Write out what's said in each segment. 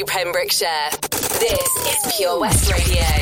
Pembrokeshire. This is Pure West Radio.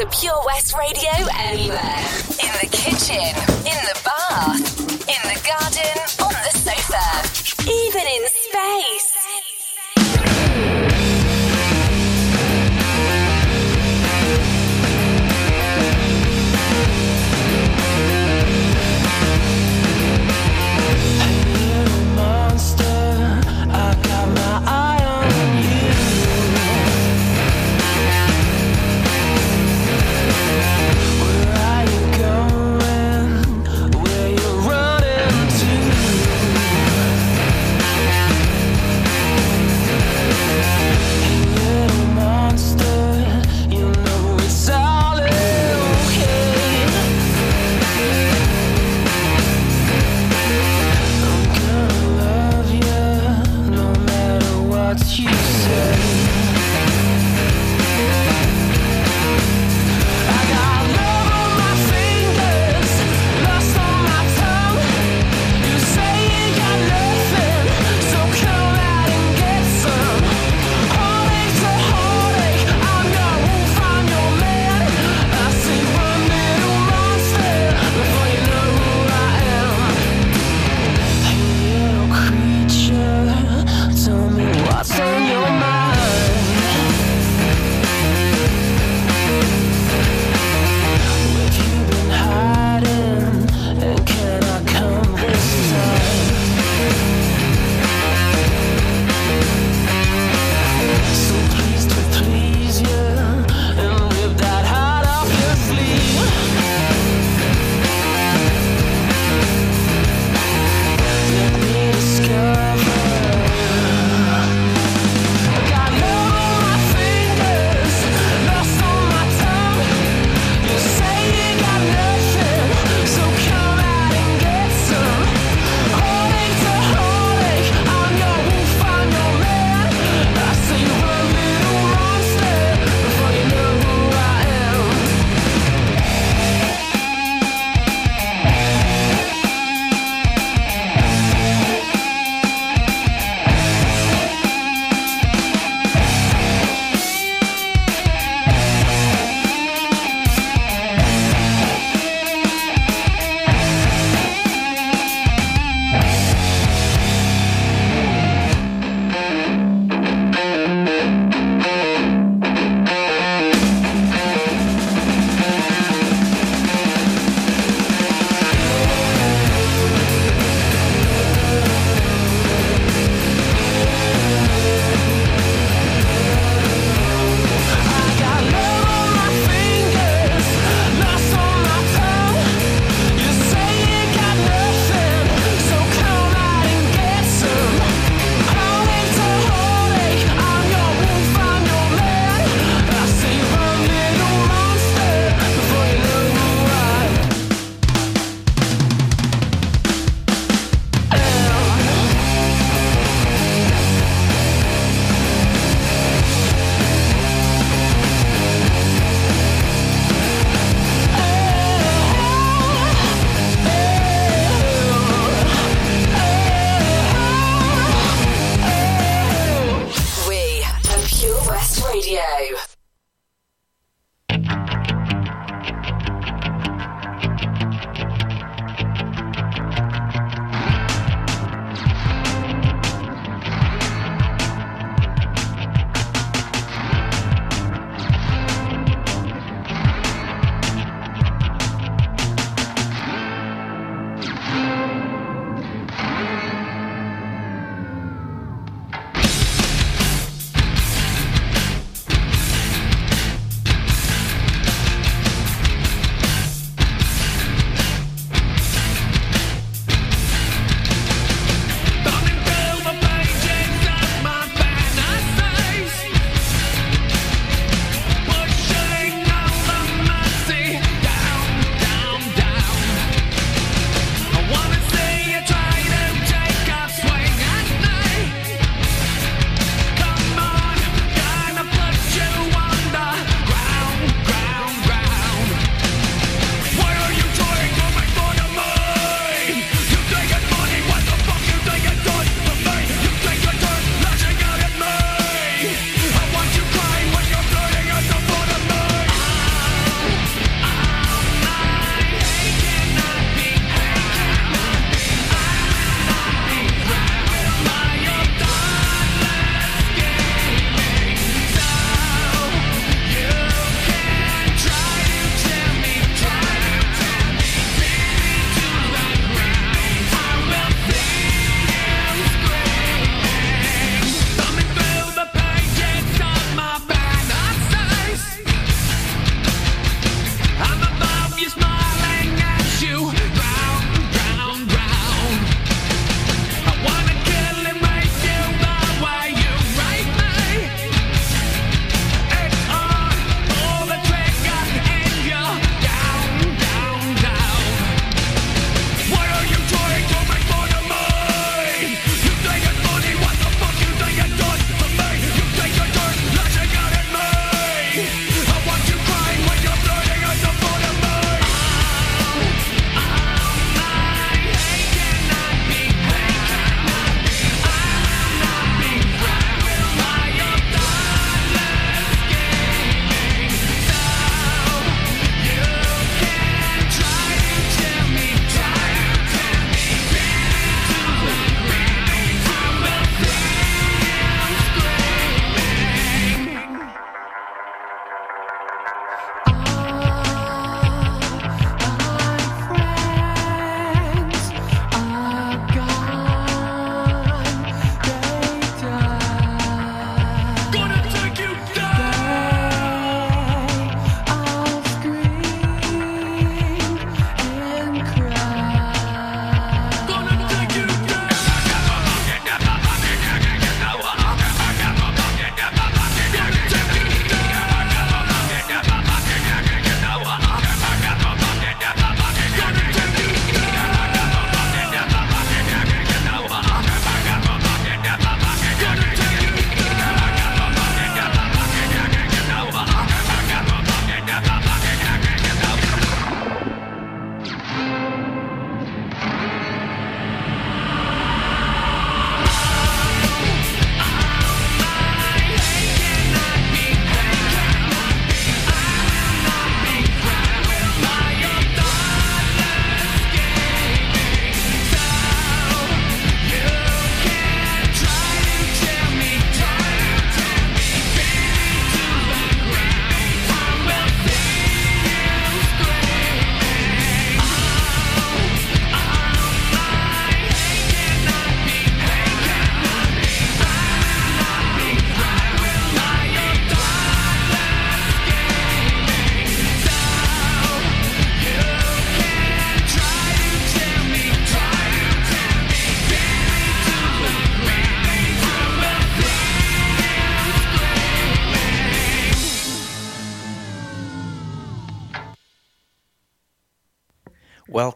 To Pure West Radio anywhere. In the kitchen, in the bath, in the garden,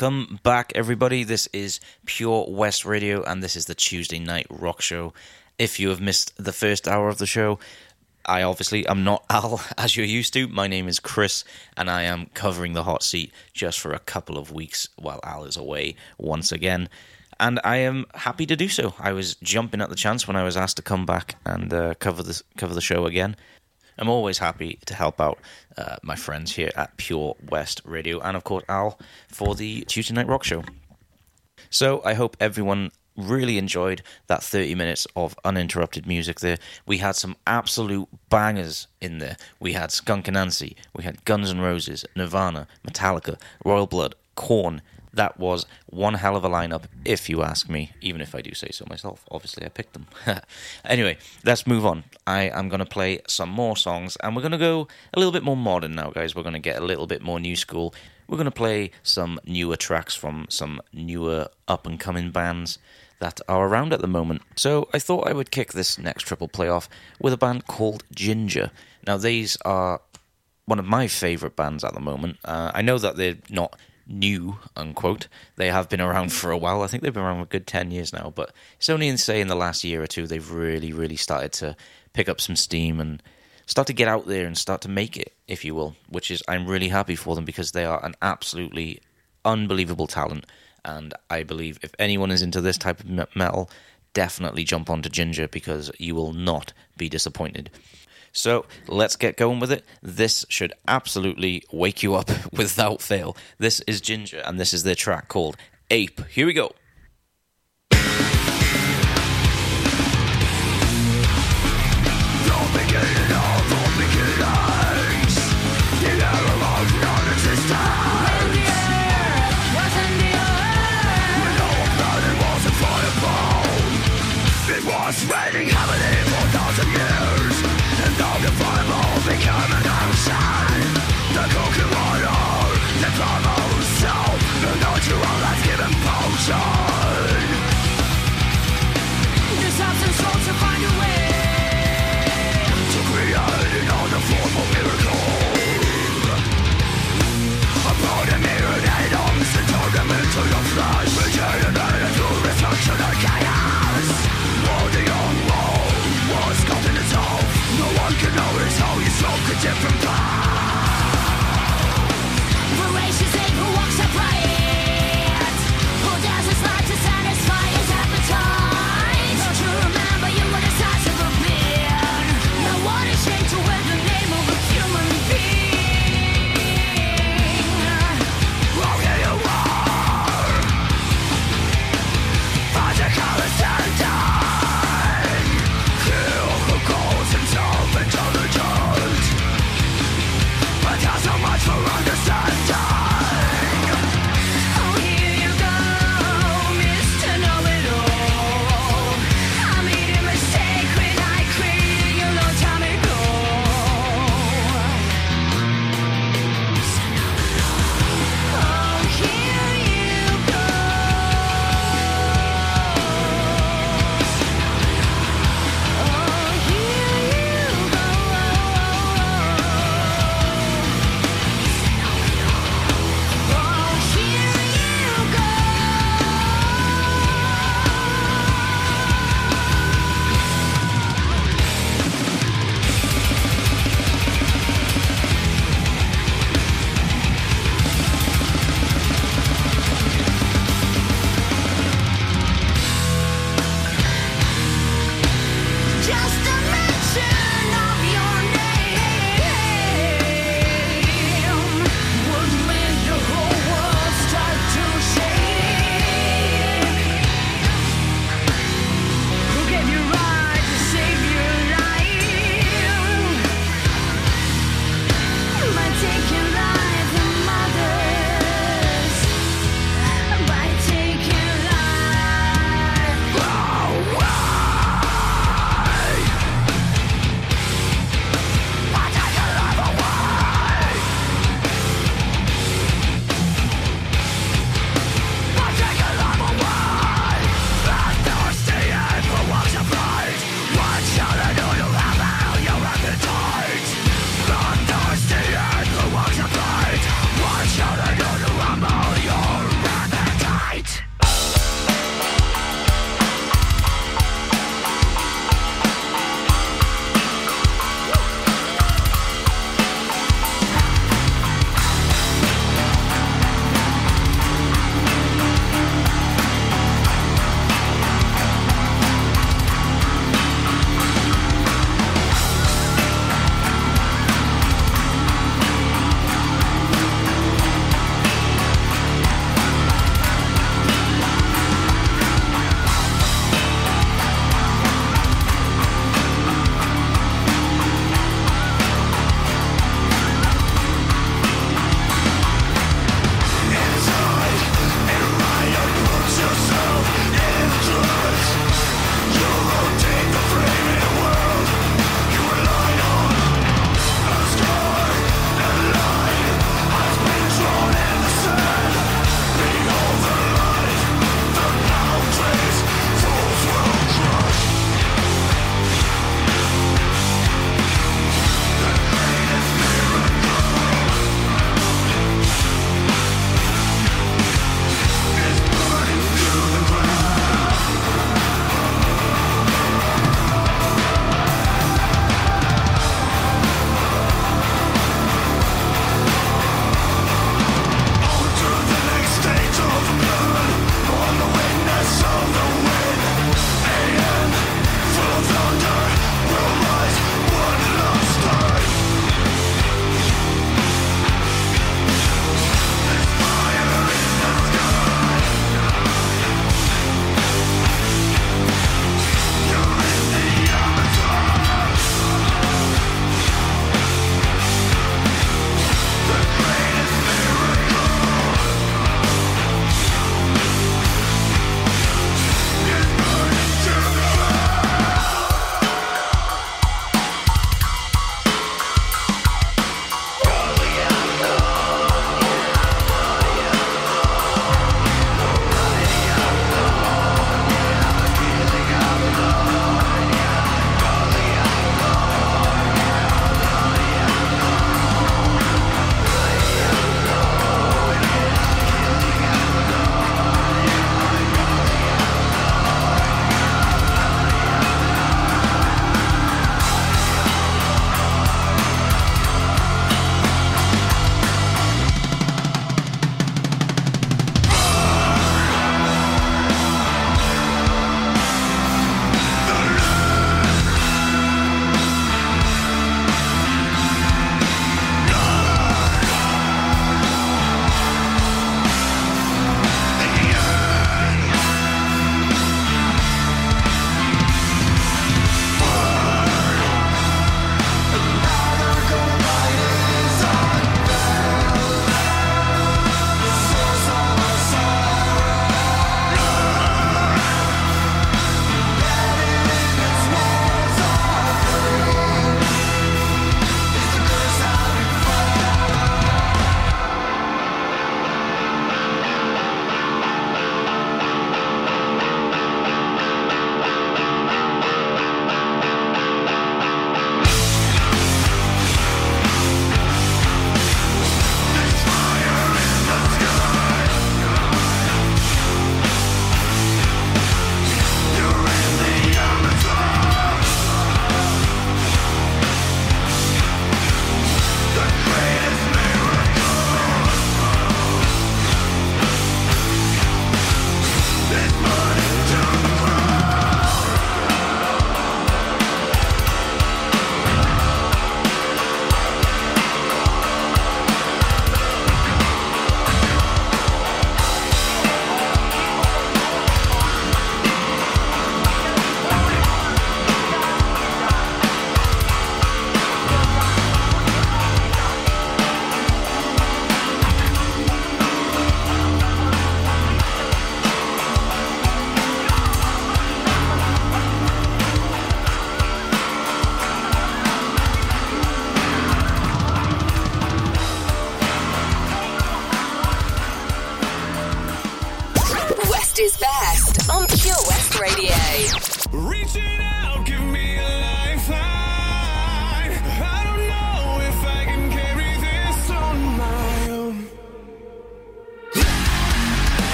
Welcome back, everybody. This is Pure West Radio, and this is the Tuesday Night Rock Show. If you have missed the first hour of the show, I obviously am not Al as you're used to. My name is Chris, and I am covering the hot seat just for a couple of weeks while Al is away once again. And I am happy to do so. I was jumping at the chance when I was asked to come back and uh, cover the cover the show again. I'm always happy to help out uh, my friends here at Pure West Radio, and of course Al for the Tuesday Night Rock Show. So I hope everyone really enjoyed that 30 minutes of uninterrupted music there. We had some absolute bangers in there. We had Skunk Anansie, we had Guns N' Roses, Nirvana, Metallica, Royal Blood, Korn. That was one hell of a lineup, if you ask me, even if I do say so myself. Obviously, I picked them. anyway, let's move on. I am going to play some more songs, and we're going to go a little bit more modern now, guys. We're going to get a little bit more new school. We're going to play some newer tracks from some newer up and coming bands that are around at the moment. So I thought I would kick this next triple play off with a band called Jinjer. Now, these are one of my favourite bands at the moment. Uh, I know that they're not new, unquote. They have been around for a while. I think they've been around a good 10 years now, but it's only in, say, in the last year or two they've really, really started to pick up some steam and start to get out there and start to make it, if you will, which is, I'm really happy for them because they are an absolutely unbelievable talent. And I believe if anyone is into this type of metal, definitely jump onto Jinjer because you will not be disappointed. So let's get going with it. This should absolutely wake you up without fail. This is Jinjer, and this is their track called Ape. Here we go. was raining heavily for thousand years And now the ocean The the The natural life-giving potion different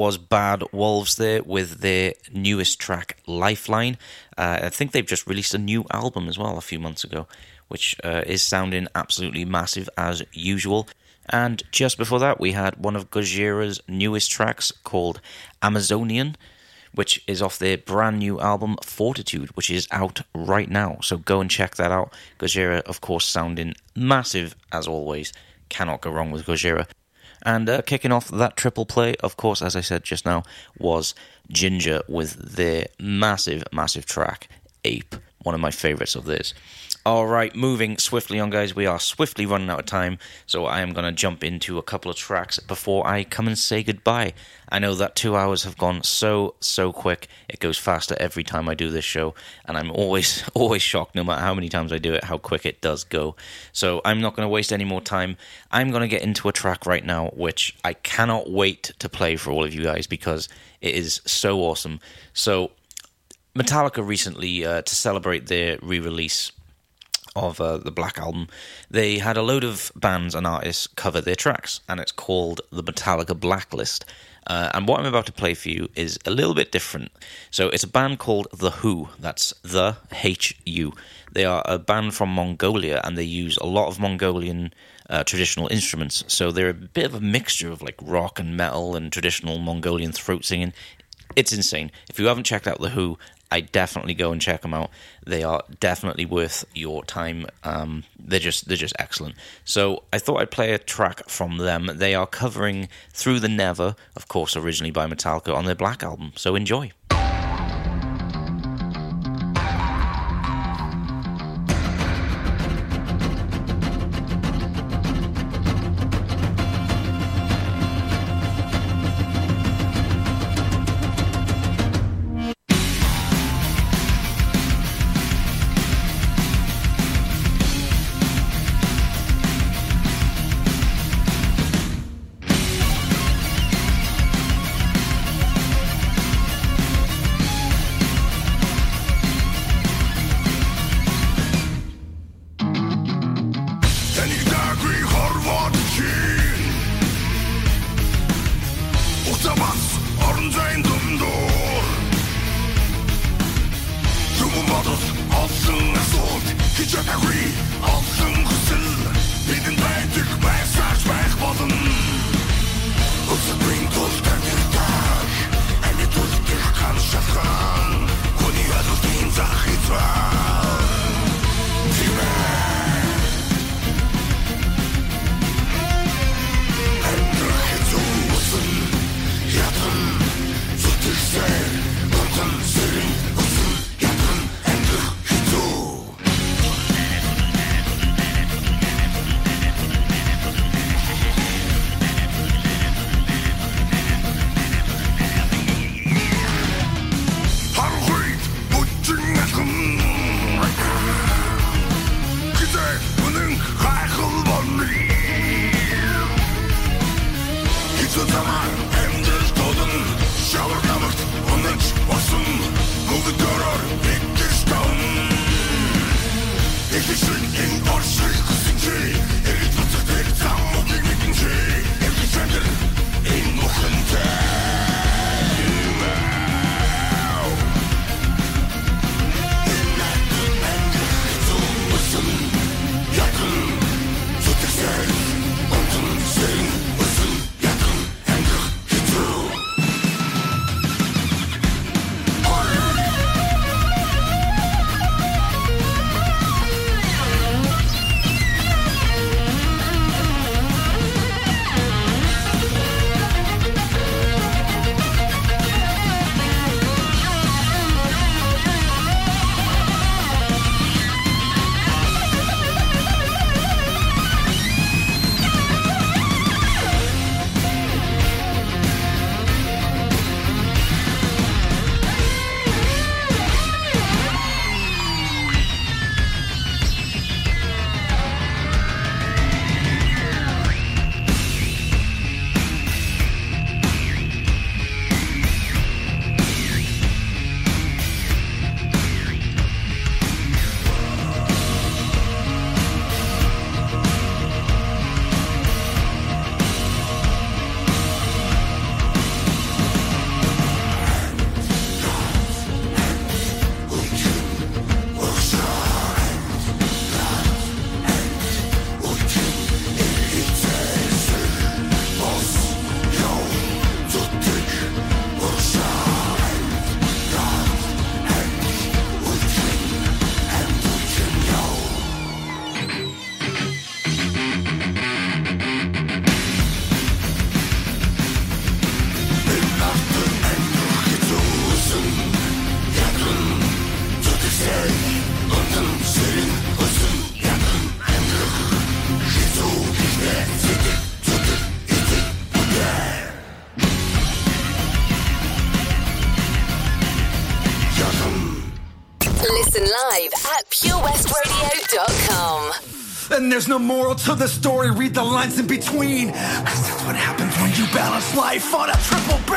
was Bad Wolves there with their newest track, Lifeline. Uh, I think they've just released a new album as well a few months ago, which uh, is sounding absolutely massive as usual. And just before that, we had one of Gojira's newest tracks called Amazonian, which is off their brand new album Fortitude, which is out right now. So go and check that out. Gojira, of course, sounding massive as always. Cannot go wrong with Gojira. And uh, kicking off that triple play, of course, as I said just now, was Jinjer with their massive, massive track, Ape, one of my favourites of theirs. All right, moving swiftly on, guys. We are swiftly running out of time, so I am going to jump into a couple of tracks before I come and say goodbye. I know that two hours have gone so, so quick. It goes faster every time I do this show, and I'm always, always shocked, no matter how many times I do it, how quick it does go. So I'm not going to waste any more time. I'm going to get into a track right now, which I cannot wait to play for all of you guys because it is so awesome. So, Metallica recently, uh, to celebrate their re release, of uh, the Black Album, they had a load of bands and artists cover their tracks, and it's called the Metallica Blacklist. Uh, and what I'm about to play for you is a little bit different. So it's a band called The Hu. That's the H U. They are a band from Mongolia, and they use a lot of Mongolian uh, traditional instruments. So they're a bit of a mixture of like rock and metal and traditional Mongolian throat singing. It's insane. If you haven't checked out The Hu, I definitely go and check them out. They are definitely worth your time. Um, they're just they're just excellent. So I thought I'd play a track from them. They are covering "Through the Never," of course, originally by Metallica on their Black album. So enjoy. Listen live at purewestradio.com. And there's no moral to the story, read the lines in between. Cause that's what happens when you balance life on a triple B.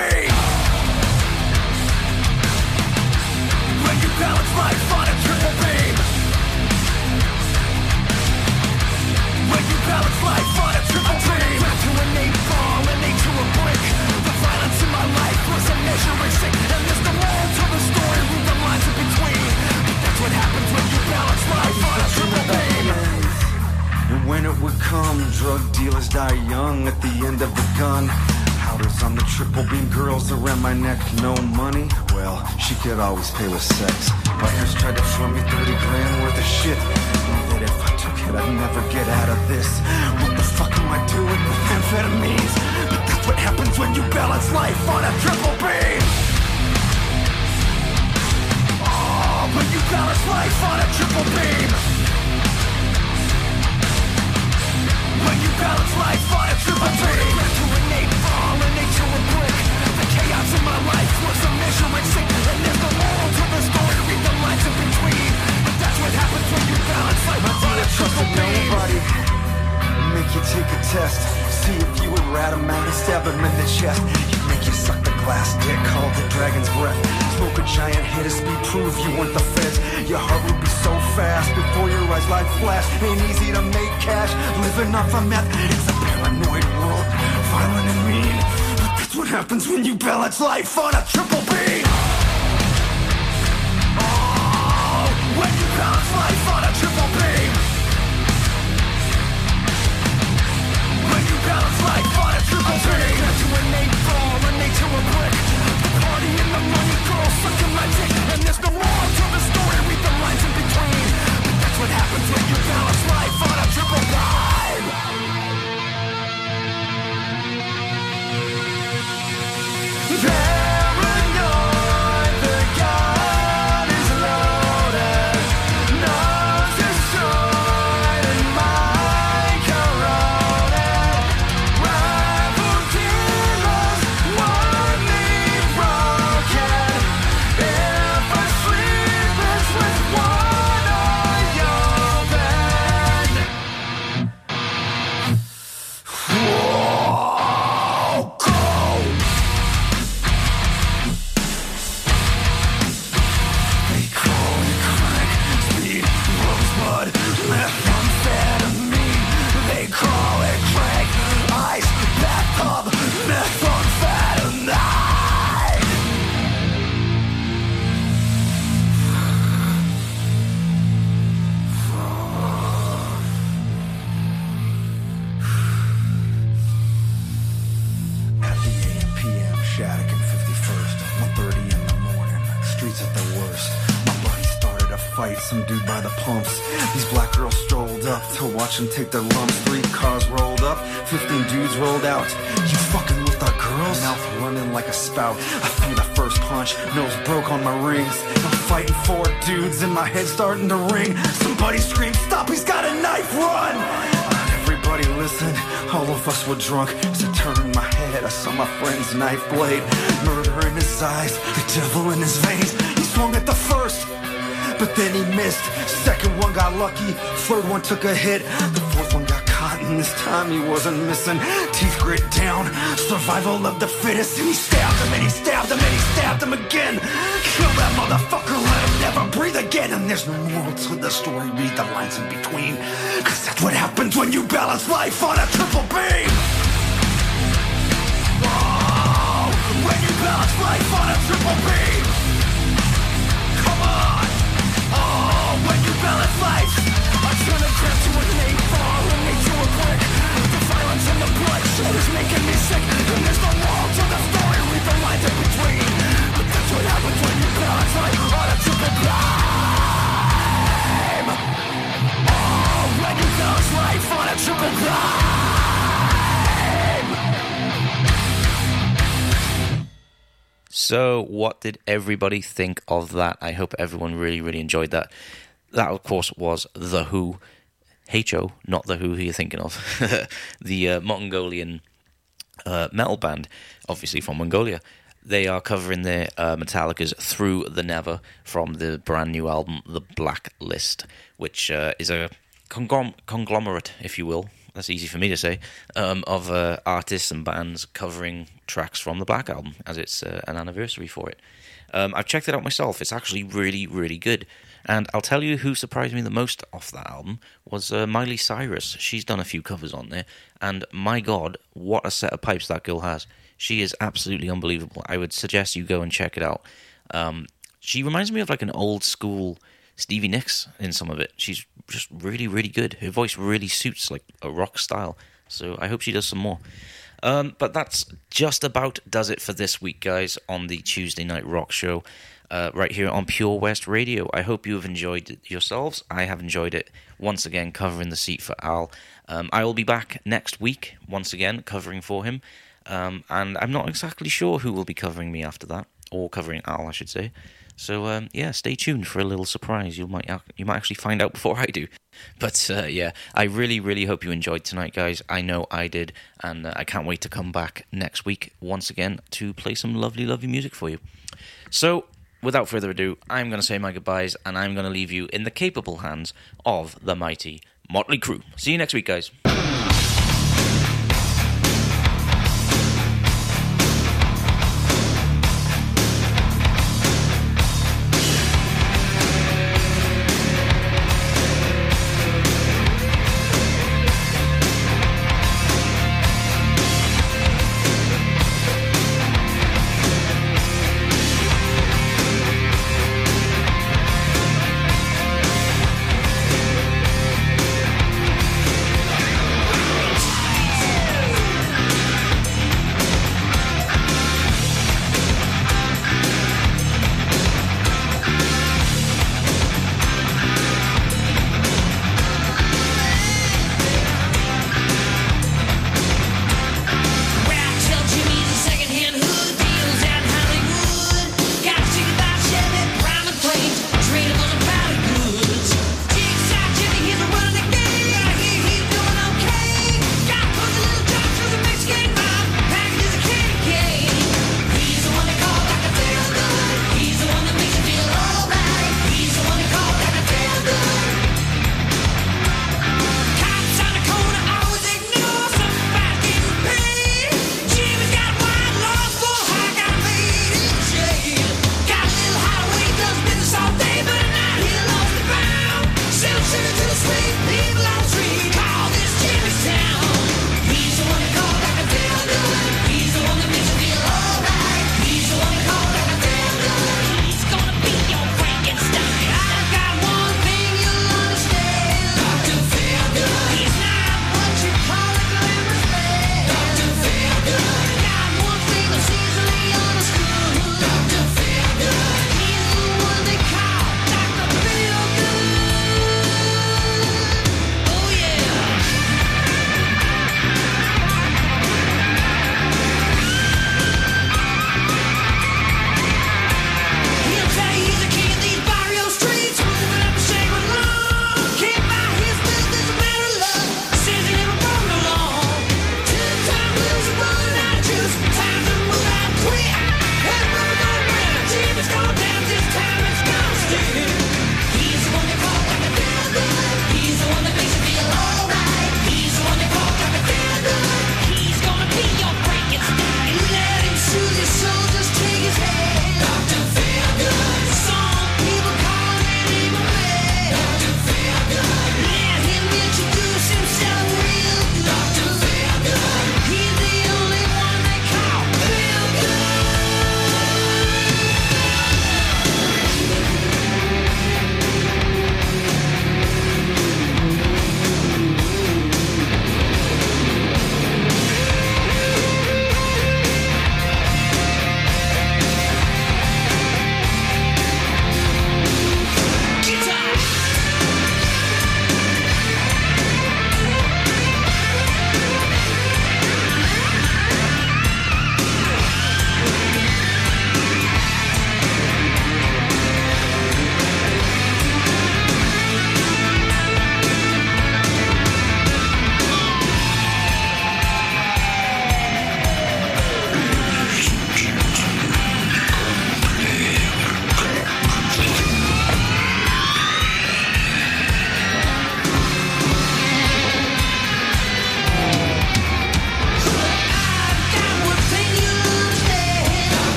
When you balance life on a triple B. When you balance life on a triple B. Back to an eight ball and eight to a brick. The violence in my life was a measuring stick. And there's no balance life on triple B. And when it would come, drug dealers die young at the end of the gun. Powders on the triple beam, girls around my neck, no money. Well, she could always pay with sex. My Bikers tried to front me 30 grand worth of shit. If I took it, I'd never get out of this. What the fuck am I doing with amphetamines? But that's what happens when you balance life on a triple beam. Balance life on a triple beam. When you balance life on a triple beam. To an eight ball and eight to a brick. The chaos in my life was a measuring stick. And there's no moral to the story. Read the lines in between. But that's what happens when you balance life on a triple beam. Nobody. Make you take a test. See if you would rat him out and stab him in the chest. You make you suck the glass dick called the dragon's breath smoke a giant hit as we prove you want the feds. Your heart will be so fast before your eyes light flash. Ain't easy to make cash, living off of meth. It's a paranoid world, violent and mean. But that's what happens when you balance life on a triple B Oh, when you balance life on a triple B starting to ring. Somebody scream, stop, he's got a knife, run! Everybody listened, all of us were drunk. As I turned my head, I saw my friend's knife blade. Murder in his eyes, the devil in his veins. He swung at the first, but then he missed. Second one got lucky, third one took a hit. The fourth one got caught, and this time he wasn't missing. Teeth grit down, survival of the fittest. And he stabbed him, and he stabbed him, and he stabbed him again. Kill that motherfucker, breathe again. And there's no moral to the story, read the lines in between. Cause that's what happens when you balance life on a triple beam. Oh, when you balance life on a triple beam. Come on. Oh, when you balance life. I turn a crap to a napalm and me to a brick. The violence and the bloodshed is making me sick. And there's no moral to the story, read the lines in between. So, what did everybody think of that? I hope everyone really, really enjoyed that. That, of course, was The Hu. H.O., not The Who who you're thinking of. the uh, Mongolian uh, metal band, obviously from Mongolia. They are covering their uh, Metallica's Through the Never from the brand new album, The Blacklist, which uh, is a conglom- conglomerate, if you will. That's easy for me to say. Um, of uh, artists and bands covering tracks from the Black Album, as it's uh, an anniversary for it. Um, I've checked it out myself. It's actually really, really good. And I'll tell you who surprised me the most off that album was uh, Miley Cyrus. She's done a few covers on there, and my God, what a set of pipes that girl has! She is absolutely unbelievable. I would suggest you go and check it out. Um, she reminds me of like an old school Stevie Nicks in some of it. She's just really, really good. Her voice really suits like a rock style. So I hope she does some more. Um, but that's just about does it for this week, guys, on the Tuesday Night Rock Show. Uh, right here on Pure West Radio. I hope you have enjoyed yourselves. I have enjoyed it once again, covering the seat for Al. Um, I will be back next week once again, covering for him. Um, and I'm not exactly sure who will be covering me after that, or covering Al, I should say. So um, yeah, stay tuned for a little surprise. You might you might actually find out before I do. But uh, yeah, I really really hope you enjoyed tonight, guys. I know I did, and uh, I can't wait to come back next week once again to play some lovely lovely music for you. So without further ado, I'm going to say my goodbyes, and I'm going to leave you in the capable hands of the mighty Mötley Crüe. See you next week, guys.